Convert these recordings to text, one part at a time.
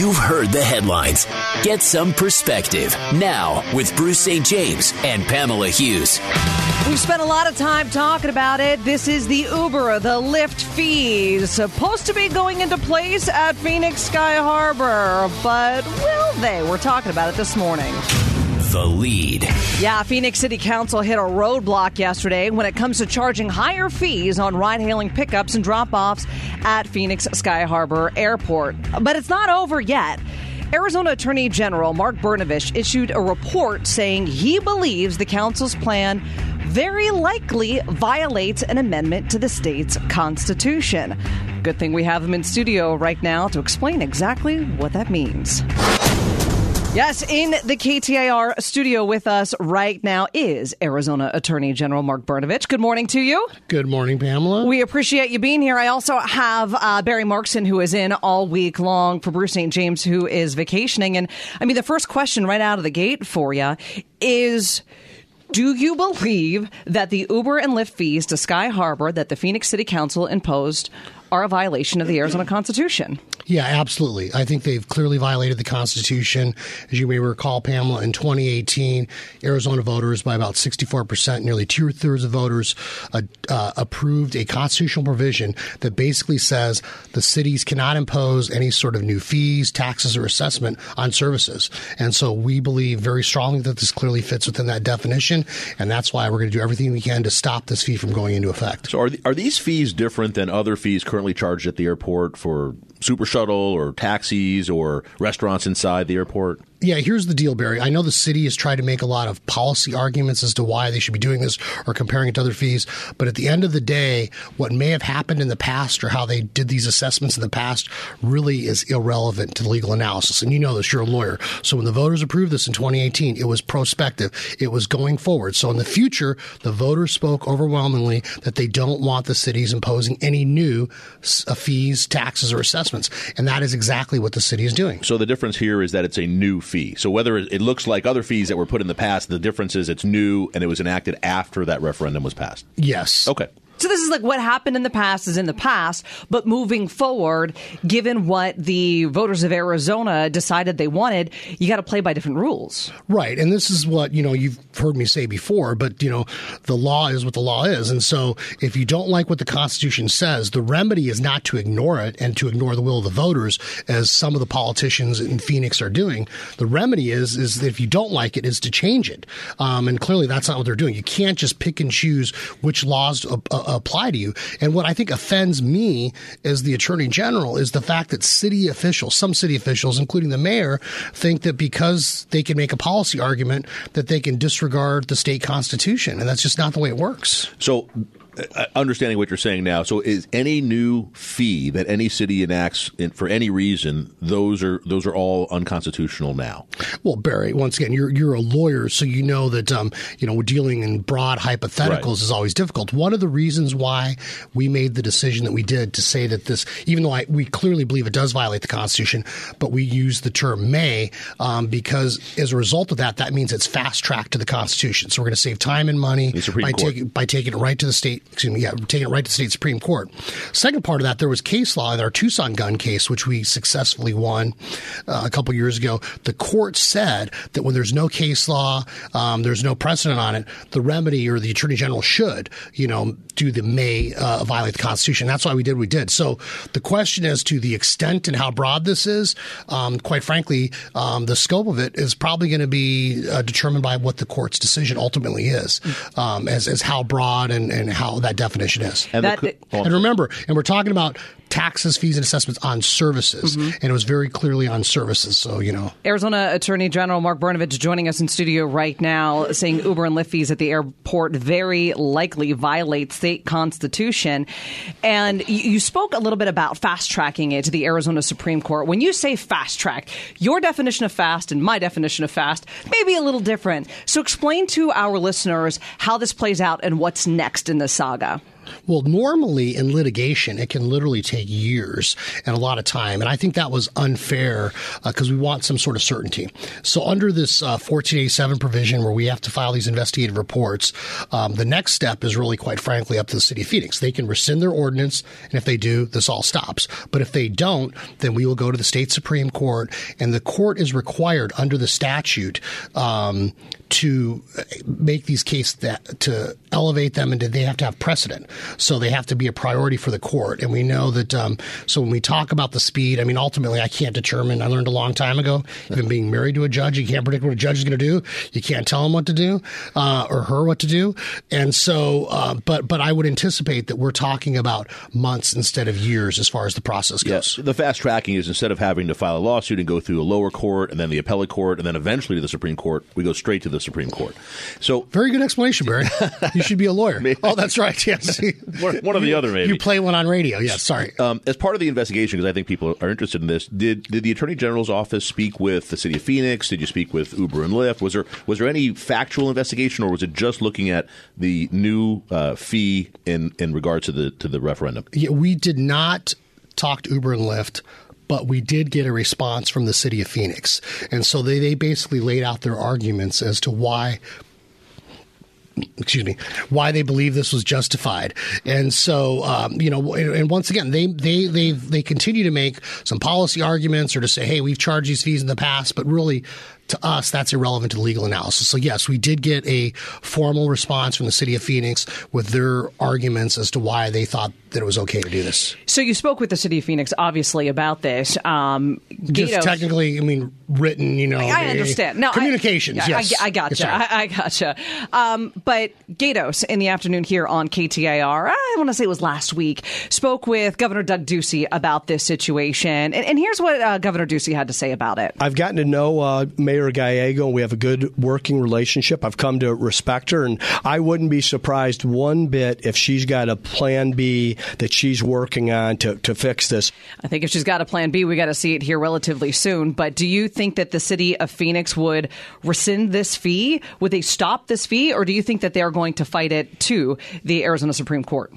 You've heard the headlines. Get some perspective now with Bruce St. James and Pamela Hughes. We've spent a lot of time talking about it. This is the Uber, the Lyft fees, supposed to be going into place at Phoenix Sky Harbor. But will they? We're talking about it this morning. The lead. Yeah, Phoenix City Council hit a roadblock yesterday when it comes to charging higher fees on ride hailing pickups and drop offs at Phoenix Sky Harbor Airport. But it's not over yet. Arizona Attorney General Mark Brnovich issued a report saying he believes the council's plan very likely violates an amendment to the state's constitution. Good thing we have him in studio right now to explain exactly what that means. Yes, in the KTAR studio with us right now is Arizona Attorney General Mark Brnovich. Good morning to you. Good morning, Pamela. We appreciate you being here. I also have uh, Barry Markson, who is in all week long for Bruce St. James, who is vacationing. And I mean, the first question right out of the gate for you is. Do you believe that the Uber and Lyft fees to Sky Harbor that the Phoenix City Council imposed are a violation of the Arizona Constitution? Yeah, absolutely. I think they've clearly violated the Constitution. As you may recall, Pamela, in 2018, Arizona voters, by about 64%, nearly two thirds of voters, uh, uh, approved a constitutional provision that basically says the cities cannot impose any sort of new fees, taxes, or assessment on services. And so we believe very strongly that this clearly fits within that definition. And that's why we're going to do everything we can to stop this fee from going into effect. So, are, the, are these fees different than other fees currently charged at the airport for super shuttle or taxis or restaurants inside the airport? Yeah, here's the deal, Barry. I know the city has tried to make a lot of policy arguments as to why they should be doing this or comparing it to other fees. But at the end of the day, what may have happened in the past or how they did these assessments in the past really is irrelevant to the legal analysis. And you know this, you're a lawyer. So when the voters approved this in 2018, it was prospective, it was going forward. So in the future, the voters spoke overwhelmingly that they don't want the cities imposing any new uh, fees, taxes, or assessments. And that is exactly what the city is doing. So the difference here is that it's a new fee. So whether it looks like other fees that were put in the past, the difference is it's new and it was enacted after that referendum was passed. Yes. Okay. So this is like what happened in the past is in the past, but moving forward, given what the voters of Arizona decided they wanted, you got to play by different rules. Right. And this is what, you know, you've heard me say before, but you know, the law is what the law is. And so if you don't like what the Constitution says, the remedy is not to ignore it and to ignore the will of the voters as some of the politicians in Phoenix are doing. The remedy is is that if you don't like it is to change it. Um, and clearly that's not what they're doing. You can't just pick and choose which laws uh, apply to you. And what I think offends me as the attorney general is the fact that city officials, some city officials, including the mayor, think that because they can make a policy argument that they can disregard the state constitution. And that's just not the way it works. So understanding what you're saying now, so is any new fee that any city enacts in, for any reason, those are those are all unconstitutional now? Well, Barry, once again, you're you're a lawyer, so you know that um, you know dealing in broad hypotheticals right. is always difficult. One of the reasons why we made the decision that we did to say that this, even though I, we clearly believe it does violate the Constitution, but we use the term may um, because as a result of that, that means it's fast tracked to the Constitution. So we're going to save time and money by taking by taking it right to the state excuse me, yeah, taking it right to the state Supreme Court. Second part of that, there was case law in our Tucson gun case, which we successfully won uh, a couple years ago. The court said that when there's no case law, um, there's no precedent on it, the remedy or the attorney general should, you know, do the may uh, violate the Constitution. That's why we did what we did. So the question as to the extent and how broad this is, um, quite frankly, um, the scope of it is probably going to be uh, determined by what the court's decision ultimately is, um, as, as how broad and, and how that definition is. And, that, the, and remember, and we're talking about taxes, fees, and assessments on services. Mm-hmm. And it was very clearly on services. So, you know. Arizona Attorney General Mark Brnovich joining us in studio right now saying Uber and Lyft fees at the airport very likely violate state constitution. And you spoke a little bit about fast tracking it to the Arizona Supreme Court. When you say fast track, your definition of fast and my definition of fast may be a little different. So explain to our listeners how this plays out and what's next in the saga. Well, normally in litigation, it can literally take years and a lot of time. And I think that was unfair because uh, we want some sort of certainty. So, under this uh, 1487 provision where we have to file these investigative reports, um, the next step is really, quite frankly, up to the city of Phoenix. They can rescind their ordinance. And if they do, this all stops. But if they don't, then we will go to the state Supreme Court. And the court is required under the statute um, to make these cases that to elevate them and they have to have precedent. So they have to be a priority for the court. And we know that. Um, so when we talk about the speed, I mean, ultimately, I can't determine. I learned a long time ago, even being married to a judge, you can't predict what a judge is going to do. You can't tell him what to do uh, or her what to do. And so, uh, but but I would anticipate that we're talking about months instead of years as far as the process goes. Yes, the fast tracking is instead of having to file a lawsuit and go through a lower court and then the appellate court and then eventually to the Supreme Court, we go straight to the Supreme Court. So very good explanation, Barry. you should be a lawyer. oh, that's right. Yes, one, one or the other. Maybe you play one on radio. Yes, sorry. Um, as part of the investigation, because I think people are interested in this, did did the Attorney General's office speak with the City of Phoenix? Did you speak with Uber and Lyft? Was there was there any factual investigation, or was it just looking at the new uh, fee in in regards to the to the referendum? Yeah, we did not talk to Uber and Lyft but we did get a response from the city of Phoenix. And so they, they basically laid out their arguments as to why excuse me, why they believe this was justified. And so, um, you know, and once again, they they they they continue to make some policy arguments or to say, hey, we've charged these fees in the past, but really. To us, that's irrelevant to legal analysis. So, yes, we did get a formal response from the city of Phoenix with their arguments as to why they thought that it was okay to do this. So you spoke with the city of Phoenix, obviously, about this. Um, Just Gatos, technically, I mean, written, you know. I, understand. No, communications, I, yes. I, I gotcha. I, I, gotcha. Um, but Gaydos, in the afternoon here on KTAR, I want to say it was last week, spoke with Governor Doug Ducey about this situation. And, and here's what uh, Governor Ducey had to say about it. I've gotten to know uh, Mayor Gallego, and we have a good working relationship. I've come to respect her, and I wouldn't be surprised one bit if she's got a plan B that she's working on to, to fix this. I think if she's got a plan B, we got to see it here relatively soon. But do you think that the city of Phoenix would rescind this fee? Would they stop this fee? Or do you think that they're going to fight it to the Arizona Supreme Court?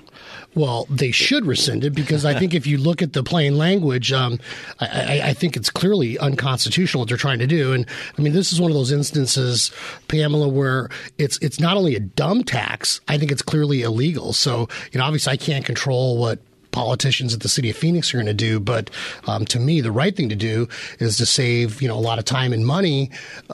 Well, they should rescind it because I think if you look at the plain language, um, I, I, think it's clearly unconstitutional what they're trying to do. And I mean, this is one of those instances, Pamela, where it's it's not only a dumb tax. I think it's clearly illegal. So you know, obviously, I can't control what politicians at the city of Phoenix are going to do. But um, to me, the right thing to do is to save you know a lot of time and money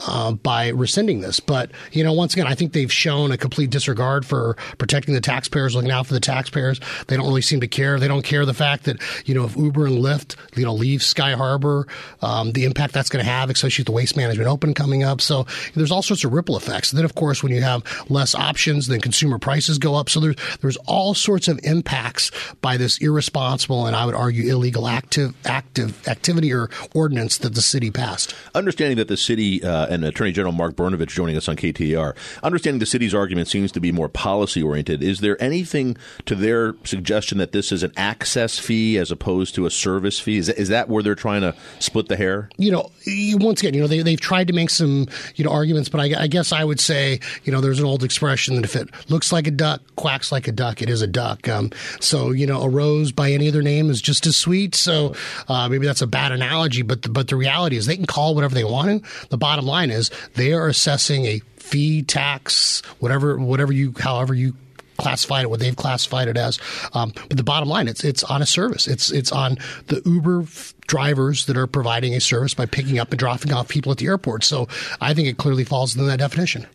uh, by rescinding this. But you know, once again, I think they've shown a complete disregard for protecting the taxpayers, looking out for the taxpayers. They don't really seem to care. They don't care the fact that you know if Uber and Lyft you know leave Sky Harbor, um, the impact that's going to have, especially with the Waste Management Open coming up. So there's all sorts of ripple effects. And then, of course, when you have less options, then consumer prices go up. So there's there's all sorts of impacts by this irresponsible and I would argue illegal active active activity or ordinance that the city passed. Understanding that the city uh, and Attorney General Mark Brnovich joining us on KTAR, understanding the city's argument seems to be more policy oriented. Is there anything to their suggestion that this is an access fee as opposed to a service fee? Is that, is that where they're trying to split the hair? You know, once again, you know they they've tried to make some you know arguments, but I, I guess I would say you know there's an old expression that if it looks like a duck, quacks like a duck, it is a duck. Um, so you know a rose rose by any other name is just as sweet. So uh, maybe that's a bad analogy, but the, but the reality is they can call whatever they want to. The bottom line is they are assessing a fee, tax, whatever whatever you however you classified it what they've classified it as. Um, but the bottom line, it's it's on a service. It's it's on the Uber drivers that are providing a service by picking up and dropping off people at the airport. So I think it clearly falls into that definition.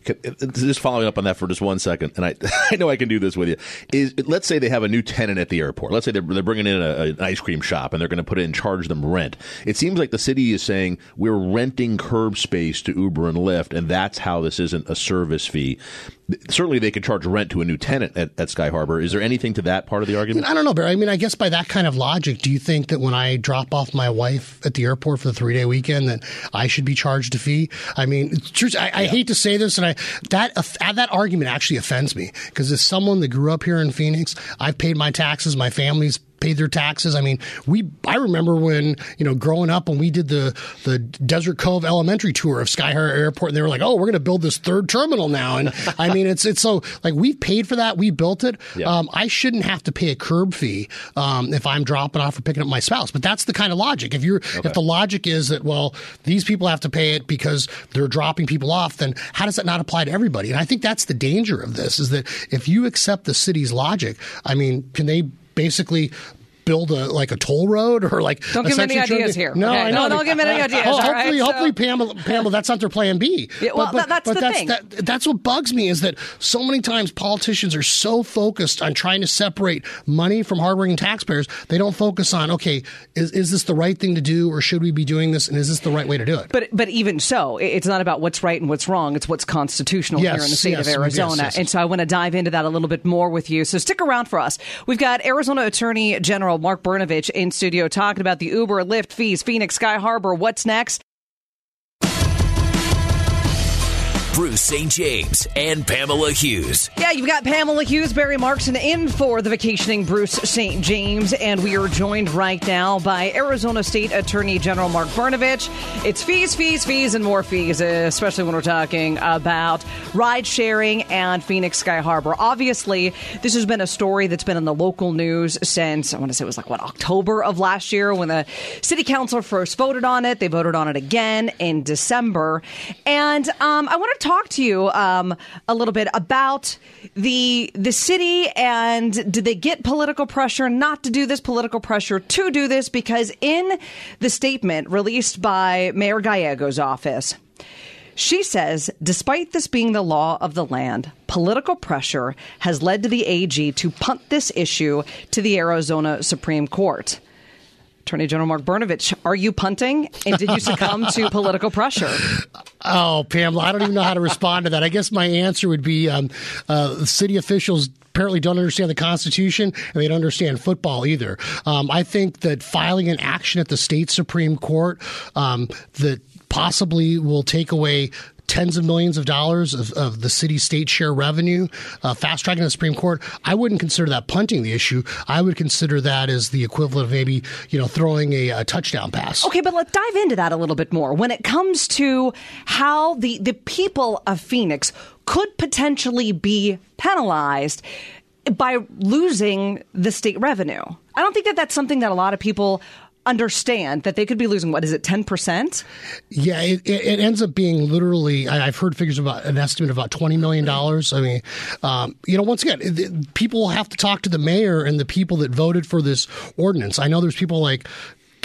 Just following up on that for just one second, and I, I know I can do this with you. Is let's say they have a new tenant at the airport. Let's say they're, they're bringing in a, an ice cream shop and they're going to put it in charge them rent. It seems like the city is saying we're renting curb space to Uber and Lyft, and that's how this isn't a service fee. Certainly, they could charge rent to a new tenant at, at Sky Harbor. Is there anything to that part of the argument? I, I don't know, Barry. I mean, I guess by that kind of logic, do you think that when I drop off my wife at the airport for the three day weekend that I should be charged a fee. I mean, I, I hate to say this, and I that uh, uh, that argument actually offends me because as someone that grew up here in Phoenix, I've paid my taxes, my family's paid their taxes. I mean, we I remember when you know growing up when we did the the Desert Cove Elementary tour of Sky Harbor Airport, and they were like, "Oh, we're going to build this third terminal now." And I mean, it's it's so like we've paid for that, we built it. Yeah. Um, I shouldn't have to pay a curb fee um, if I'm dropping off or picking up my spouse. But that's the kind of logic. If you're if the logic is that well, these people have to pay it because they're dropping people off, then how does that not apply to everybody? And I think that's the danger of this is that if you accept the city's logic, I mean, can they basically build a like a toll road or like Don't give me any ideas here. No, Okay. I know. No, don't give me any oh, ideas, Ho- hopefully, right? So- hopefully, Pamela, Pamela, that's not their plan B. Yeah, well, that- that's the that's, thing. That, that's what bugs me is that so many times politicians are so focused on trying to separate money from hardworking taxpayers, they don't focus on okay, is is this the right thing to do or should we be doing this and is this the right way to do it? But but even so, it's not about what's right and what's wrong. It's what's constitutional Yes, here in the state yes, of Arizona. yes. And so I want to dive into that a little bit more with you. So stick around for us. We've got Arizona Attorney General Mark Brnovich in studio talking about the Uber, Lyft fees, Phoenix Sky Harbor. What's next? Bruce St. James and Pamela Hughes. Yeah, you've got Pamela Hughes, Barry Markson in for the vacationing Bruce St. James, and we are joined right now by Arizona State Attorney General Mark Brnovich. It's fees, fees, fees, and more fees, especially when we're talking about ride sharing and Phoenix Sky Harbor. Obviously, this has been a story that's been in the local news since, I want to say it was like, what, October of last year when the city council first voted on it. They voted on it again in December. And um, I want to talk to you um, a little bit about the the city and did they get political pressure not to do this, political pressure to do this? Because in the statement released by Mayor Gallego's office, she says, despite this being the law of the land, political pressure has led to the AG to punt this issue to the Arizona Supreme Court. Attorney General Mark Brnovich, are you punting? And did you succumb to political pressure? Oh, Pamela, I don't even know how to respond to that. I guess my answer would be um, uh, city officials apparently don't understand the Constitution and they don't understand football either. Um, I think that filing an action at the state Supreme Court um, that possibly will take away tens of millions of dollars of, of the city state share revenue, uh, fast tracking the Supreme Court. I wouldn't consider that punting the issue. I would consider that as the equivalent of maybe you know throwing a, a touchdown pass. Okay, but let's dive into that a little bit more. When it comes to how the, the people of Phoenix could potentially be penalized by losing the state revenue. I don't think that that's something that a lot of people understand that they could be losing what is it 10% Yeah, it, it, ends up being literally. I've heard figures about an estimate of about twenty million dollars. I mean, um, you know, once again, people have to talk to the mayor and the people that voted for this ordinance. I know there's people like.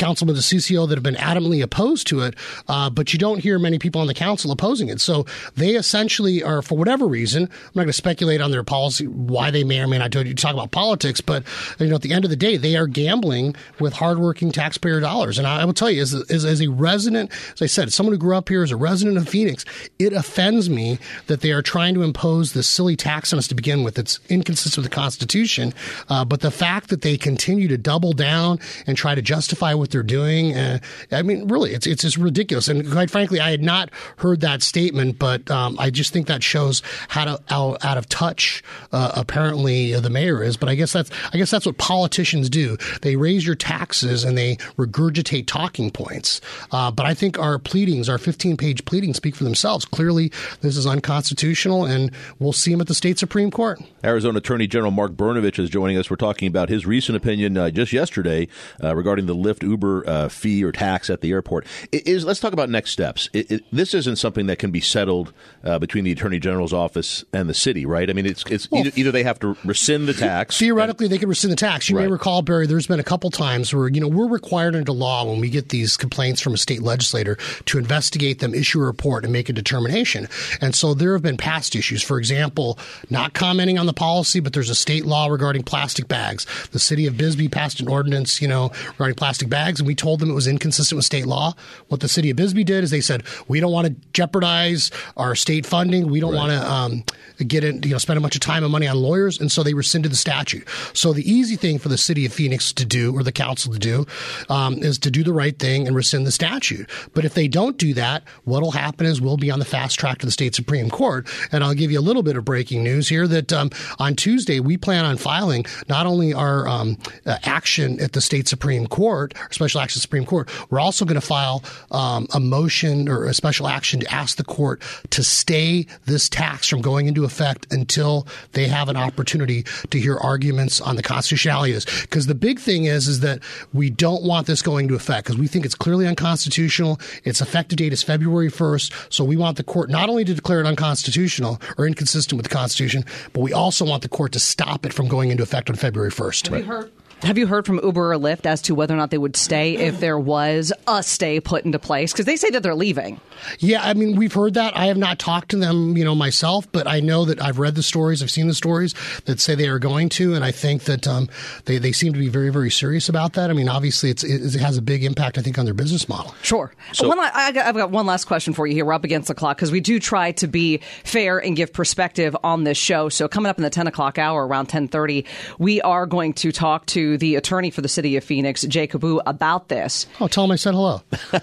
Councilman DiCiccio that have been adamantly opposed to it, uh, but you don't hear many people on the council opposing it. So they essentially are, for whatever reason, I'm not going to speculate on their policy, why they may or may not do it. You talk about politics, but you know, at the end of the day, they are gambling with hardworking taxpayer dollars. And I, I will tell you, as as, as a resident, as I said, someone who grew up here as a resident of Phoenix, it offends me that they are trying to impose this silly tax on us to begin with. It's inconsistent with the Constitution. Uh, but the fact that they continue to double down and try to justify what they're doing, uh, I mean, really, it's it's just ridiculous. And quite frankly, I had not heard that statement, but um, I just think that shows how, to, how out of touch uh, apparently the mayor is. But I guess that's I guess that's what politicians do. They raise your taxes and they regurgitate talking points. Uh, but I think our pleadings, our 15 page pleadings, speak for themselves. Clearly, this is unconstitutional, and we'll see them at the state supreme court. Arizona Attorney General Mark Brnovich is joining us. We're talking about his recent opinion uh, just yesterday uh, regarding the Lyft Uber uh, fee or tax at the airport. It is let's talk about next steps. It, it, this isn't something that can be settled uh, between the Attorney General's office and the city, right? I mean, it's it's either, either they have to rescind the tax. Theoretically, they can rescind the tax. You may recall, Barry, there's been a couple times where, you know, we're required under law when we get these complaints from a state legislator to investigate them, issue a report, and make a determination. And so there have been past issues. For example, not commenting on the policy, but there's a state law regarding plastic bags. The city of Bisbee passed an ordinance, you know, regarding plastic bags. Regs and we told them it was inconsistent with state law. What the city of Bisbee did is they said we don't want to jeopardize our state funding. We don't Right. want to um, get in, you know, spend a bunch of time and money on lawyers, and so they rescinded the statute. So the easy thing for the city of Phoenix to do, or the council to do, um, is to do the right thing and rescind the statute. But if they don't do that, what'll happen is we'll be on the fast track to the state supreme court. And I'll give you a little bit of breaking news here that um, on Tuesday we plan on filing not only our um, uh, action at the state supreme court, special action supreme court, we're also going to file um, a motion or a special action to ask the court to stay this tax from going into effect until they have an opportunity to hear arguments on the constitutionality of this. Because the big thing is, is that we don't want this going into effect because we think it's clearly unconstitutional. Its effective date is February 1st. So we want the court not only to declare it unconstitutional or inconsistent with the Constitution, but we also want the court to stop it from going into effect on February 1st. Have you heard from Uber or Lyft as to whether or not they would stay if there was a stay put into place? Because they say that they're leaving. Yeah, I mean, we've heard that. I have not talked to them, you know, myself, but I know that I've read the stories, I've seen the stories that say they are going to, and I think that um, they they seem to be very, very serious about that. I mean, obviously, it's it, it has a big impact, I think, on their business model. Sure. one, I, I've got one last question for you here. We're up against the clock because we do try to be fair and give perspective on this show. So coming up in the 10 o'clock hour, around 1030, we are going to talk to the attorney for the city of Phoenix, Jacob Wu, about this. Oh, tell them I said hello. Do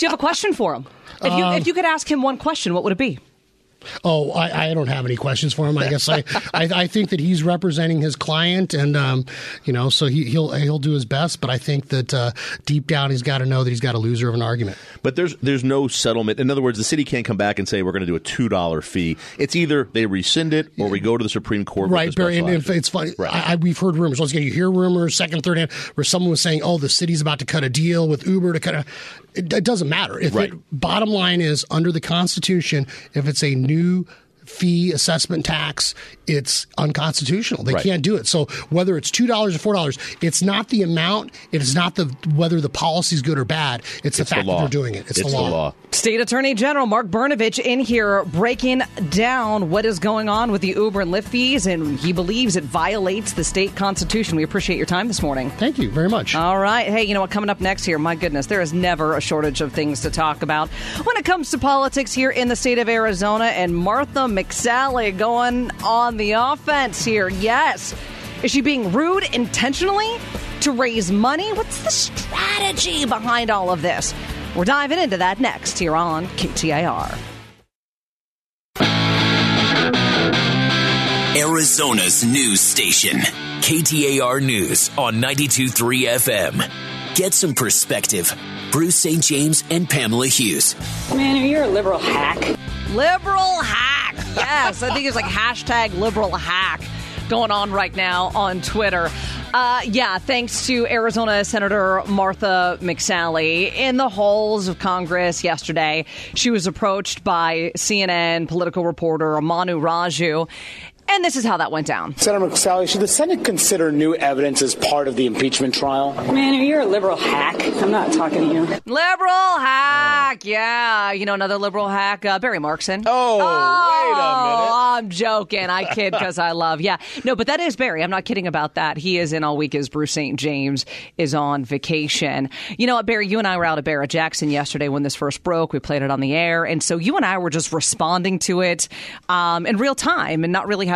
you have a question for him? If you, if um, you could ask him one question, what would it be? Oh, I, I don't have any questions for him. I guess I, I, I think that he's representing his client, and um, you know, so he, he'll he'll do his best. But I think that uh, deep down, he's got to know that he's got a loser of an argument. But there's there's no settlement. In other words, the city can't come back and say we're going to do a two dollar fee. It's either they rescind it or we go to the Supreme Court. Right, Barry. And, and it's funny. Right. I, I, we've heard rumors. Once again, you hear rumors, second, third hand, where someone was saying, "Oh, the city's about to cut a deal with Uber to cut a." It, it doesn't matter. If Right. it, bottom line is under the Constitution, if it's a new new fee assessment tax, it's unconstitutional. They Right. can't do it. So whether it's two dollars or four dollars, it's not the amount. It is not the whether the policy is good or bad. It's, the It's the fact law. that they're doing it. It's, It's the law. the law. State Attorney General Mark Brnovich in here breaking down what is going on with the Uber and Lyft fees, and he believes it violates the state constitution. We appreciate your time this morning. Thank you very much. All right. Hey, you know what? Coming up next here, my goodness, there is never a shortage of things to talk about when it comes to politics here in the state of Arizona. And Martha McSally going on the offense here. Yes. Is she being rude intentionally to raise money? What's the strategy behind all of this? We're diving into that next here on KTAR. Arizona's news station. KTAR News on 92.3 FM. Get some perspective. Bruce St. James and Pamela Hughes. Man, you're a liberal hack. Liberal hack. Yes, I think it's like hashtag liberal hack going on right now on Twitter. Uh, yeah, thanks to Arizona Senator Martha McSally in the halls of Congress yesterday. She was approached by CNN political reporter Manu Raju. And this is how that went down. Senator McSally, should the Senate consider new evidence as part of the impeachment trial? Man, you're a liberal hack. I'm not talking to you. Liberal hack. Yeah. You know, another liberal hack, uh, Barry Markson. Oh, wait a minute. Oh, I'm joking. I kid because I love. Yeah. No, but that is Barry. I'm not kidding about that. He is in all week as Bruce St. James is on vacation. You know what, Barry? You and I were out at Barrett Jackson yesterday when this first broke. We played it on the air. And so you and I were just responding to it um, in real time and not really having,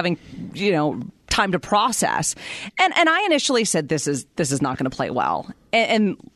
you know, time to process. And and I initially said this is this is not going to play well. And, and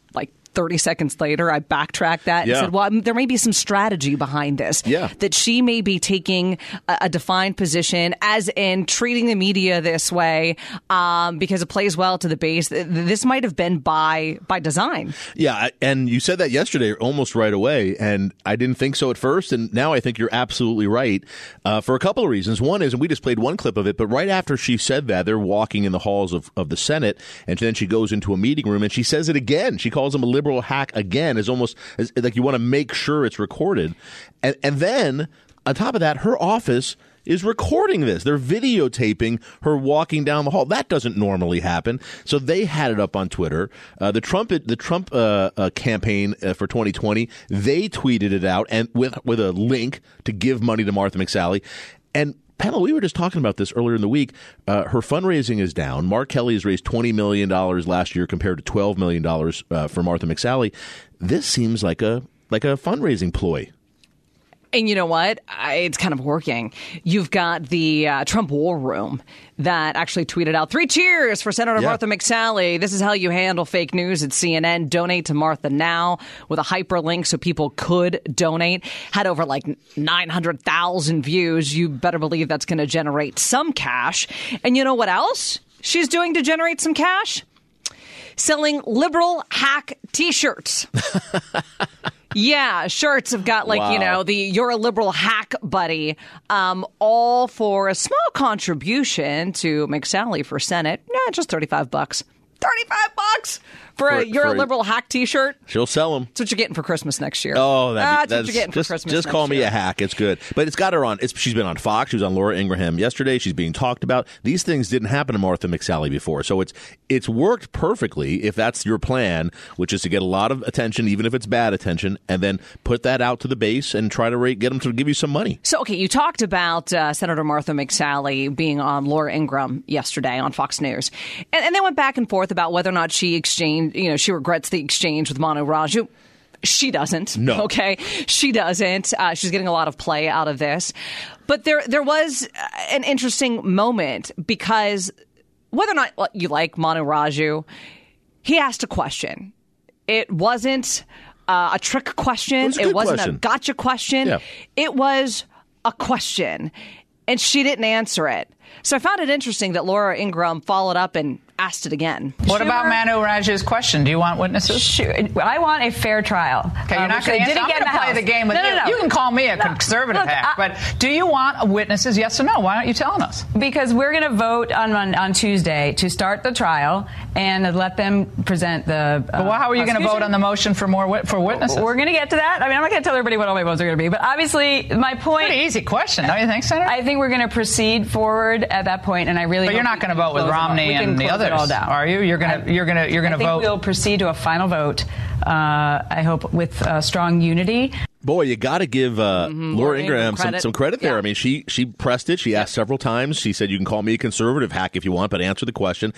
30 seconds later, I backtracked that and said, well, um, there may be some strategy behind this. Yeah. That she may be taking a, a defined position, as in treating the media this way um, because it plays well to the base. This might have been by by design. Yeah, and you said that yesterday almost right away, and I didn't think so at first, and now I think you're absolutely right uh, for a couple of reasons. One is, and we just played one clip of it, but right after she said that, they're walking in the halls of, of the Senate, and then she goes into a meeting room and she says it again. She calls him a liberal hack again, is almost as, like you want to make sure it's recorded, and and then on top of that, her office is recording this. They're videotaping her walking down the hall. That doesn't normally happen. So they had it up on Twitter. Uh, the Trump the Trump uh, uh, campaign uh, for 2020, they tweeted it out and with with a link to give money to Martha McSally. And Pamela, we were just talking about this earlier in the week. Uh, her fundraising is down. Mark Kelly has raised $20 million last year compared to $12 million uh, for Martha McSally. This seems like a like a fundraising ploy. And you know what? I, it's kind of working. You've got the uh, Trump War Room that actually tweeted out three cheers for Senator Yeah. Martha McSally. This is how you handle fake news at CNN. Donate to Martha now with a hyperlink so people could donate. Had over like 900,000 views. You better believe that's going to generate some cash. And you know what else she's doing to generate some cash? Selling liberal hack t shirts. Yeah, shirts have got like you know the "You're a liberal hack, buddy," um, all for a small contribution to McSally for Senate. Yeah, just thirty five bucks. Thirty five bucks for, a For- "You're for a a- liberal hack" T-shirt. She'll sell them. That's what you're getting for Christmas next year. Oh, that, that's, that's what you're getting just, for Christmas. just call me year. a hack. It's good, but it's got her on. It's, she's been on Fox. She was on Laura Ingraham yesterday. She's being talked about. These things didn't happen to Martha McSally before, so it's it's worked perfectly. If that's your plan, which is to get a lot of attention, even if it's bad attention, and then put that out to the base and try to rate, get them to give you some money. So, okay, you talked about uh, Senator Martha McSally being on Laura Ingraham yesterday on Fox News, and, and they went back and forth about whether or not she exchanged. You know, she regrets the exchange with Manu Raju. She doesn't. No. Okay, she doesn't. Uh, she's getting a lot of play out of this, but there there was uh, an interesting moment because whether or not you like Manu Raju, he asked a question. It wasn't uh, a trick question. was a good wasn't question. a gotcha question. Yeah. It was a question, and she didn't answer it. So I found it interesting that Laura Ingraham followed up and asked it again. What about Manu Raj's question? Do you want witnesses? Sure. I want a fair trial. Okay, you're Uh, not going to didn't get in the play the game with no, you. No, no. You can call me a No. conservative Look, hack, I- but do you want witnesses? Yes or no? Why aren't you telling us? because we're going to vote on, on on Tuesday to start the trial and let them present the. Uh, But how are you going to vote on the motion for more wit- for witnesses? We're going to get to that. I mean, I'm not going to tell everybody what all my votes are going to be, but obviously, my point. Pretty easy question, don't you think, Senator? I think we're going to proceed forward at that point, and I really. but you're not going to vote with close it all- Romney and the close others, it all down. are you? You're going to you're going to you're going I to think vote. We'll proceed to a final vote. Uh, I hope with uh, strong unity. Boy, you got to give uh, Laura Laura Ingraham Ingraham some, credit. some credit there. Yeah. I mean, she she pressed it. She asked several times. She said, "You can call me a conservative hack if you want, but answer the question."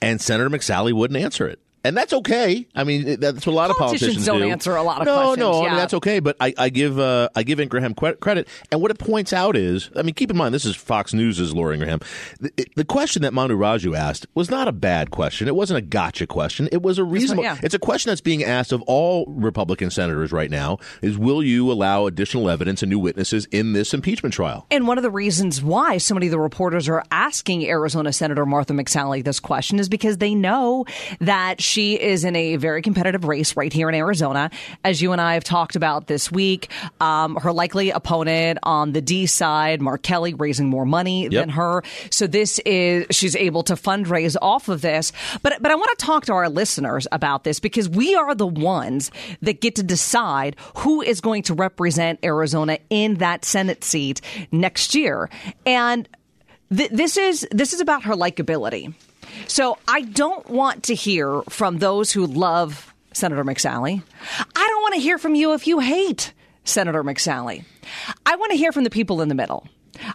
And Senator McSally wouldn't answer it. And that's okay. I mean, that's what a lot Politicians of politicians don't do. answer a lot of no, questions, No, no, yeah. mean that's okay. But I, I give uh, I give Ingraham credit. And what it points out is, I mean, keep in mind this is Fox News' Laura Ingraham. The, it- the question that Manu Raju asked was not a bad question. It wasn't a gotcha question. It was a reasonable. yeah. It's a question that's being asked of all Republican senators right now: is will you allow additional evidence and new witnesses in this impeachment trial? And one of the reasons why so many of the reporters are asking Arizona Senator Martha McSally this question is because they know that she is in a very competitive race right here in Arizona. As you and I have talked about this week, um, her likely opponent on the D side, Mark Kelly, raising more money than her. So this is she's able to fundraise off of this. But but I want to talk to our listeners about this because we are the ones that get to decide who is going to represent Arizona in that Senate seat next year. And th- this is this is about her likability. So I don't want to hear from those who love Senator McSally. I don't want to hear from you if you hate Senator McSally. I want to hear from the people in the middle.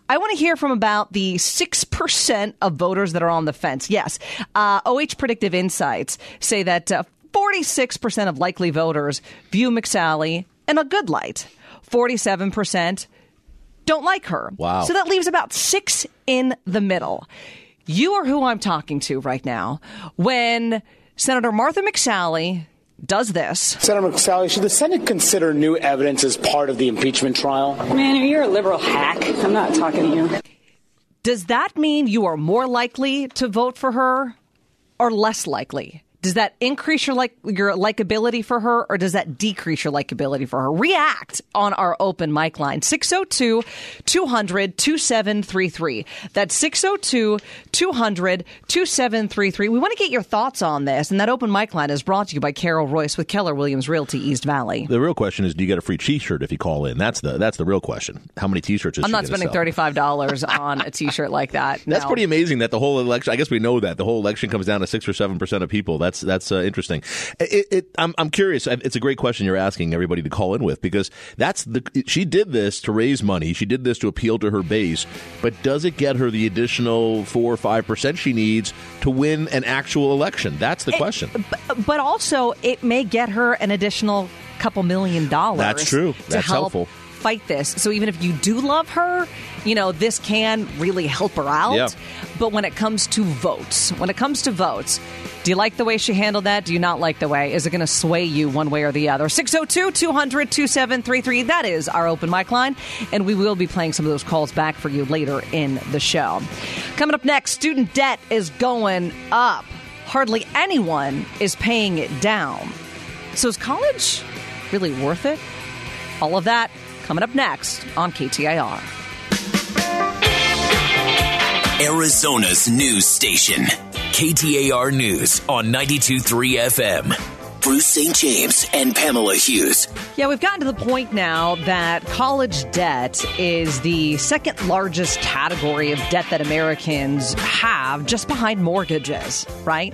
I want to hear from about the 6% of voters that are on the fence. Yes, uh, OH Predictive Insights say that uh, 46% of likely voters view McSally in a good light. 47% don't like her. Wow. So that leaves about six in the middle. You are who I'm talking to right now. When Senator Martha McSally does this, Senator McSally, should the Senate consider new evidence as part of the impeachment trial? Man, you're a liberal hack. I'm not talking to you. does that mean you are more likely to vote for her or less likely? Does that increase your like your likability for her or does that decrease your likability for her? React on our open mic line 602 200 2733. That's 602 200 2733. We want to get your thoughts on this and that open mic line is brought to you by Carol Royce with Keller Williams Realty East Valley. The real question is, do you get a free T-shirt if you call in? That's the that's the real question. How many T-shirts? Is I'm not spending sell? $35 on a t-shirt like that. That's No. pretty amazing that the whole election. I guess we know that the whole election comes down to six or seven percent of people. That's that's that's uh, interesting. It, it, I'm I'm curious. It's a great question you're asking everybody to call in with because that's the she did this to raise money. She did this to appeal to her base, but does it get her the additional four or five percent she needs to win an actual election? That's the It- question. but, but also, it may get her an additional couple million dollars. That's true. That's help helpful. Fight this. So even if you do love her, you know this can really help her out. Yeah. But when it comes to votes, when it comes to votes, do you like the way she handled that? Do you not like the way? Is it going to sway you one way or the other? 602 200 2733. That is our open mic line. And we will be playing some of those calls back for you later in the show. Coming up next, student debt is going up. Hardly anyone is paying it down. So is college really worth it? All of that coming up next on KTAR. Arizona's news station. KTAR News on 92.3 FM. Bruce St. James and Pamela Hughes. Yeah, we've gotten to the point now that college debt is the second largest category of debt that Americans have, just behind mortgages, right?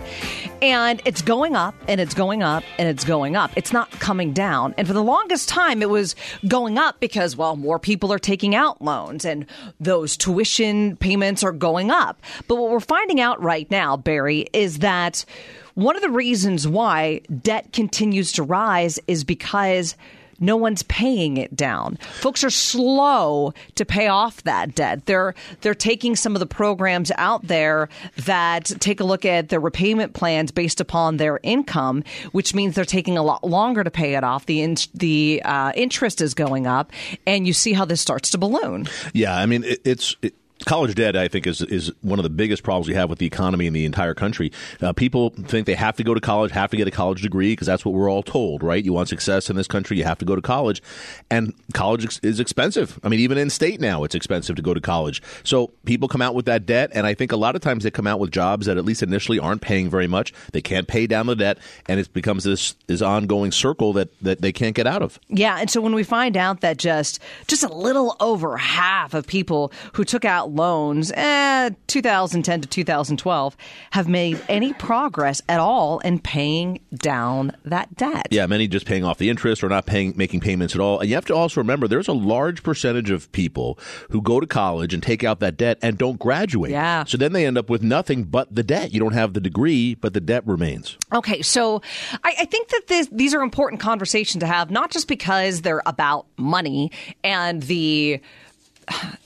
And it's going up and it's going up and it's going up. It's not coming down. And for the longest time, it was going up because, well, more people are taking out loans and those tuition payments are going up. But what we're finding out right now, Barry, is that one of the reasons why debt continues to rise is because no one's paying it down. Folks are slow to pay off that debt. They're they're taking some of the programs out there that take a look at their repayment plans based upon their income, which means they're taking a lot longer to pay it off. The in, the uh, interest is going up, and you see how this starts to balloon. Yeah, I mean, it, it's. It, College debt, I think, is is one of the biggest problems we have with the economy in the entire country. Uh, people think they have to go to college, have to get a college degree because that's what we're all told, right? You want success in this country, you have to go to college, and college is expensive. I mean, even in state now, it's expensive to go to college. So people come out with that debt, and I think a lot of times they come out with jobs that at least initially aren't paying very much. They can't pay down the debt, and it becomes this this ongoing circle that that they can't get out of. Yeah, and so when we find out that just just a little over half of people who took out loans, eh, 2010 to 2012, have made any progress at all in paying down that debt. Yeah, many just paying off the interest or not paying making payments at all. And you have to also remember there's a large percentage of people who go to college and take out that debt and don't graduate. Yeah. So then they end up with nothing but the debt. You don't have the degree, but the debt remains. Okay, so I, I think that this, these are important conversations to have, not just because they're about money and the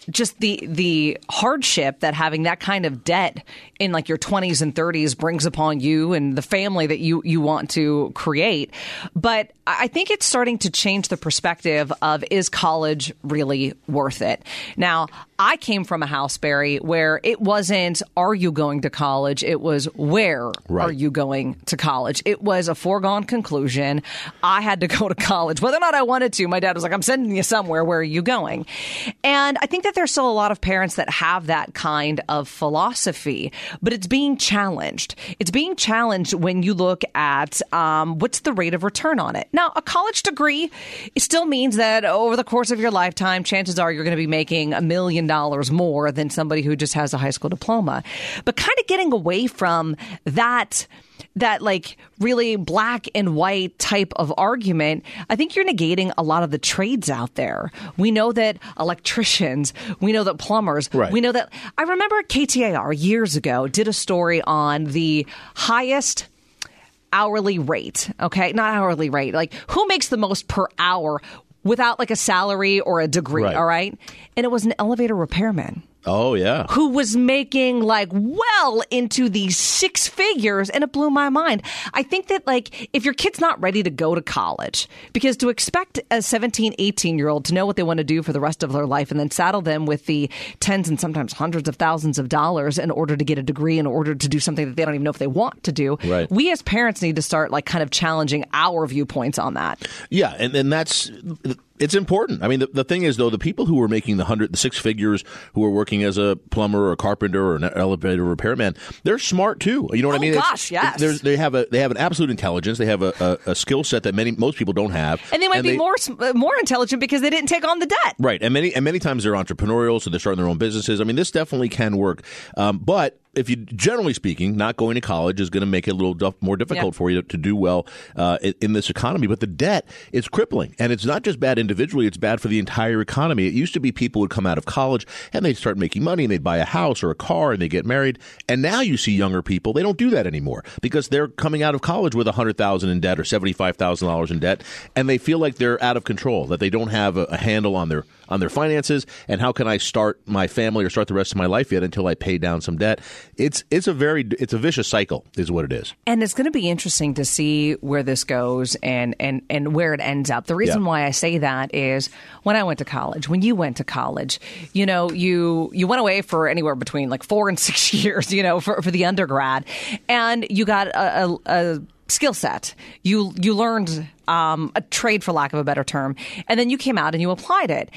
just the the hardship that having that kind of debt in like your 20s and 30s brings upon you and the family that you you want to create. But i think it's starting to change the perspective of is college really worth it? Now i came from a house barry where it wasn't are you going to college? It was where Right. are you going to college? It was a foregone conclusion. I had to go to college. Whether or not i wanted to my dad was like i'm sending you somewhere. Where are you going? And i think that there's still a lot of parents that have that kind of philosophy but it's being challenged. It's being challenged when you look at um, what's the rate of return on it. Now a college degree it still means that over the course of your lifetime chances are you're going to be making a million dollars more than somebody who just has a high school diploma but kind of getting away from that that like really black and white type of argument, I think you're negating a lot of the trades out there. We know that electricians, we know that plumbers, Right. we know that I remember KTAR years ago did a story on the highest hourly rate, okay? Not hourly rate. Like who makes the most per hour without like a salary or a degree, Right. all right? And it was an elevator repairman Oh yeah. who was making like well into these six figures and it blew my mind. I think that like if your kid's not ready to go to college because to expect a 17, 18 year old to know what they want to do for the rest of their life and then saddle them with the tens and sometimes hundreds of thousands of dollars in order to get a degree in order to do something that they don't even know if they want to do. Right. We as parents need to start like kind of challenging our viewpoints on that. Yeah, and and that's it's important. I mean, the, the thing is though, the people who are making the hundred, the six figures, who are working as a plumber or a carpenter or an elevator repairman, they're smart too. You know what I Oh, mean? It's- gosh, yes. there's- they have a they have an absolute intelligence. They have a, a, a skill set that many most people don't have, And they might be more uh, more intelligent because they didn't take on the debt. Right, and many and many times they're entrepreneurial, so they're starting their own businesses. I mean, this definitely can work, um, but if you generally speaking, not going to college is going to make it a little duff, more difficult Yeah. for you to, to do well uh, in, in this economy. But the debt is crippling, and it's not just bad individually; it's bad for the entire economy. It used to be people would come out of college and they'd start making money, and they'd buy a house or a car, and they get married. And now you see younger people; they don't do that anymore because they're coming out of college with a hundred thousand in debt or seventy five thousand dollars in debt, and they feel like they're out of control, that they don't have a, a handle on their on their finances, and how can I start my family or start the rest of my life yet until I pay down some debt? It's it's a very it's a vicious cycle, is what it is. And it's going to be interesting to see where this goes and, and, and where it ends up. The reason Yeah. why I say that is when I went to college, when you went to college, you know, you you went away for anywhere between like four and six years, you know, for, for the undergrad, and you got a, a, a skill set. You you learned um, a trade, for lack of a better term, and then you came out and you applied it.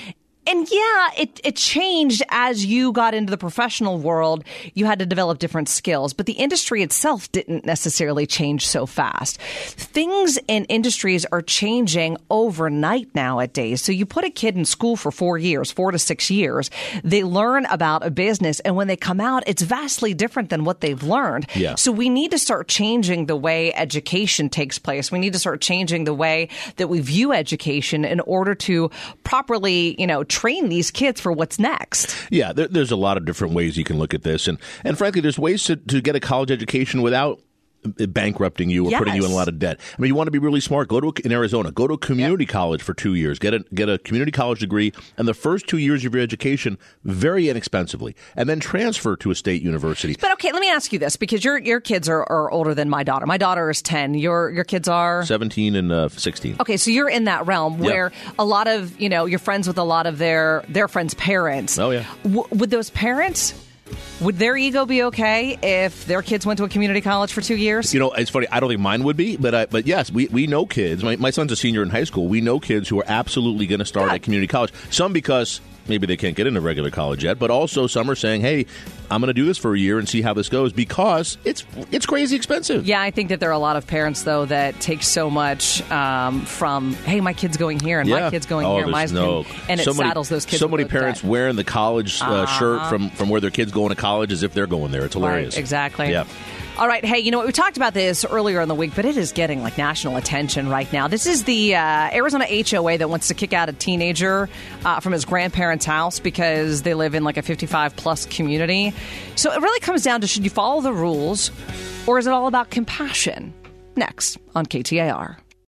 And yeah, it, it changed as you got into the professional world. You had to develop different skills, but the industry itself didn't necessarily change so fast. Things in industries are changing overnight nowadays. So you put a kid in school for four years, four to six years, they learn about a business, and when they come out, it's vastly different than what they've learned. Yeah. So we need to start changing the way education takes place. We need to start changing the way that we view education in order to properly, you know, train these kids for what's next. Yeah, there, there's a lot of different ways you can look at this, and and frankly, there's ways to, to get a college education without bankrupting you or putting you in a lot of debt. I mean, you want to be really smart. Go to in Arizona. Go to a community college for two years. Get a get a community college degree, and the first two years of your education very inexpensively, and then transfer to a state university. But okay, let me ask you this because your your kids are, are older than my daughter. My daughter is ten. Your your kids are Seventeen and uh, sixteen. Okay, so you're in that realm where a lot of you know you're friends with a lot of their their friends' parents. Oh, yeah. W- would those parents? Would their ego be okay if their kids went to a community college for two years? You know, it's funny. I don't think mine would be, but I, but yes, we, we know kids. My, my son's a senior in high school. We know kids who are absolutely going to start at community college. Some because maybe they can't get into regular college yet, but also some are saying, "Hey, I'm going to do this for a year and see how this goes," because it's it's crazy expensive. Yeah, I think that there are a lot of parents though that take so much um, from, hey, my kid's going here and my kid's going oh, here, my no, and it so many, saddles those kids. So many parents debt. wearing the college uh, shirt from from where their kids going to college as if they're going there. It's hilarious. Right, exactly. Yeah. All right. Hey, you know what? We talked about this earlier in the week, but it is getting like national attention right now. This is the uh, Arizona HOA that wants to kick out a teenager uh, from his grandparents' house because they live in like a 55 plus community. So it really comes down to should you follow the rules or is it all about compassion? Next on KTAR.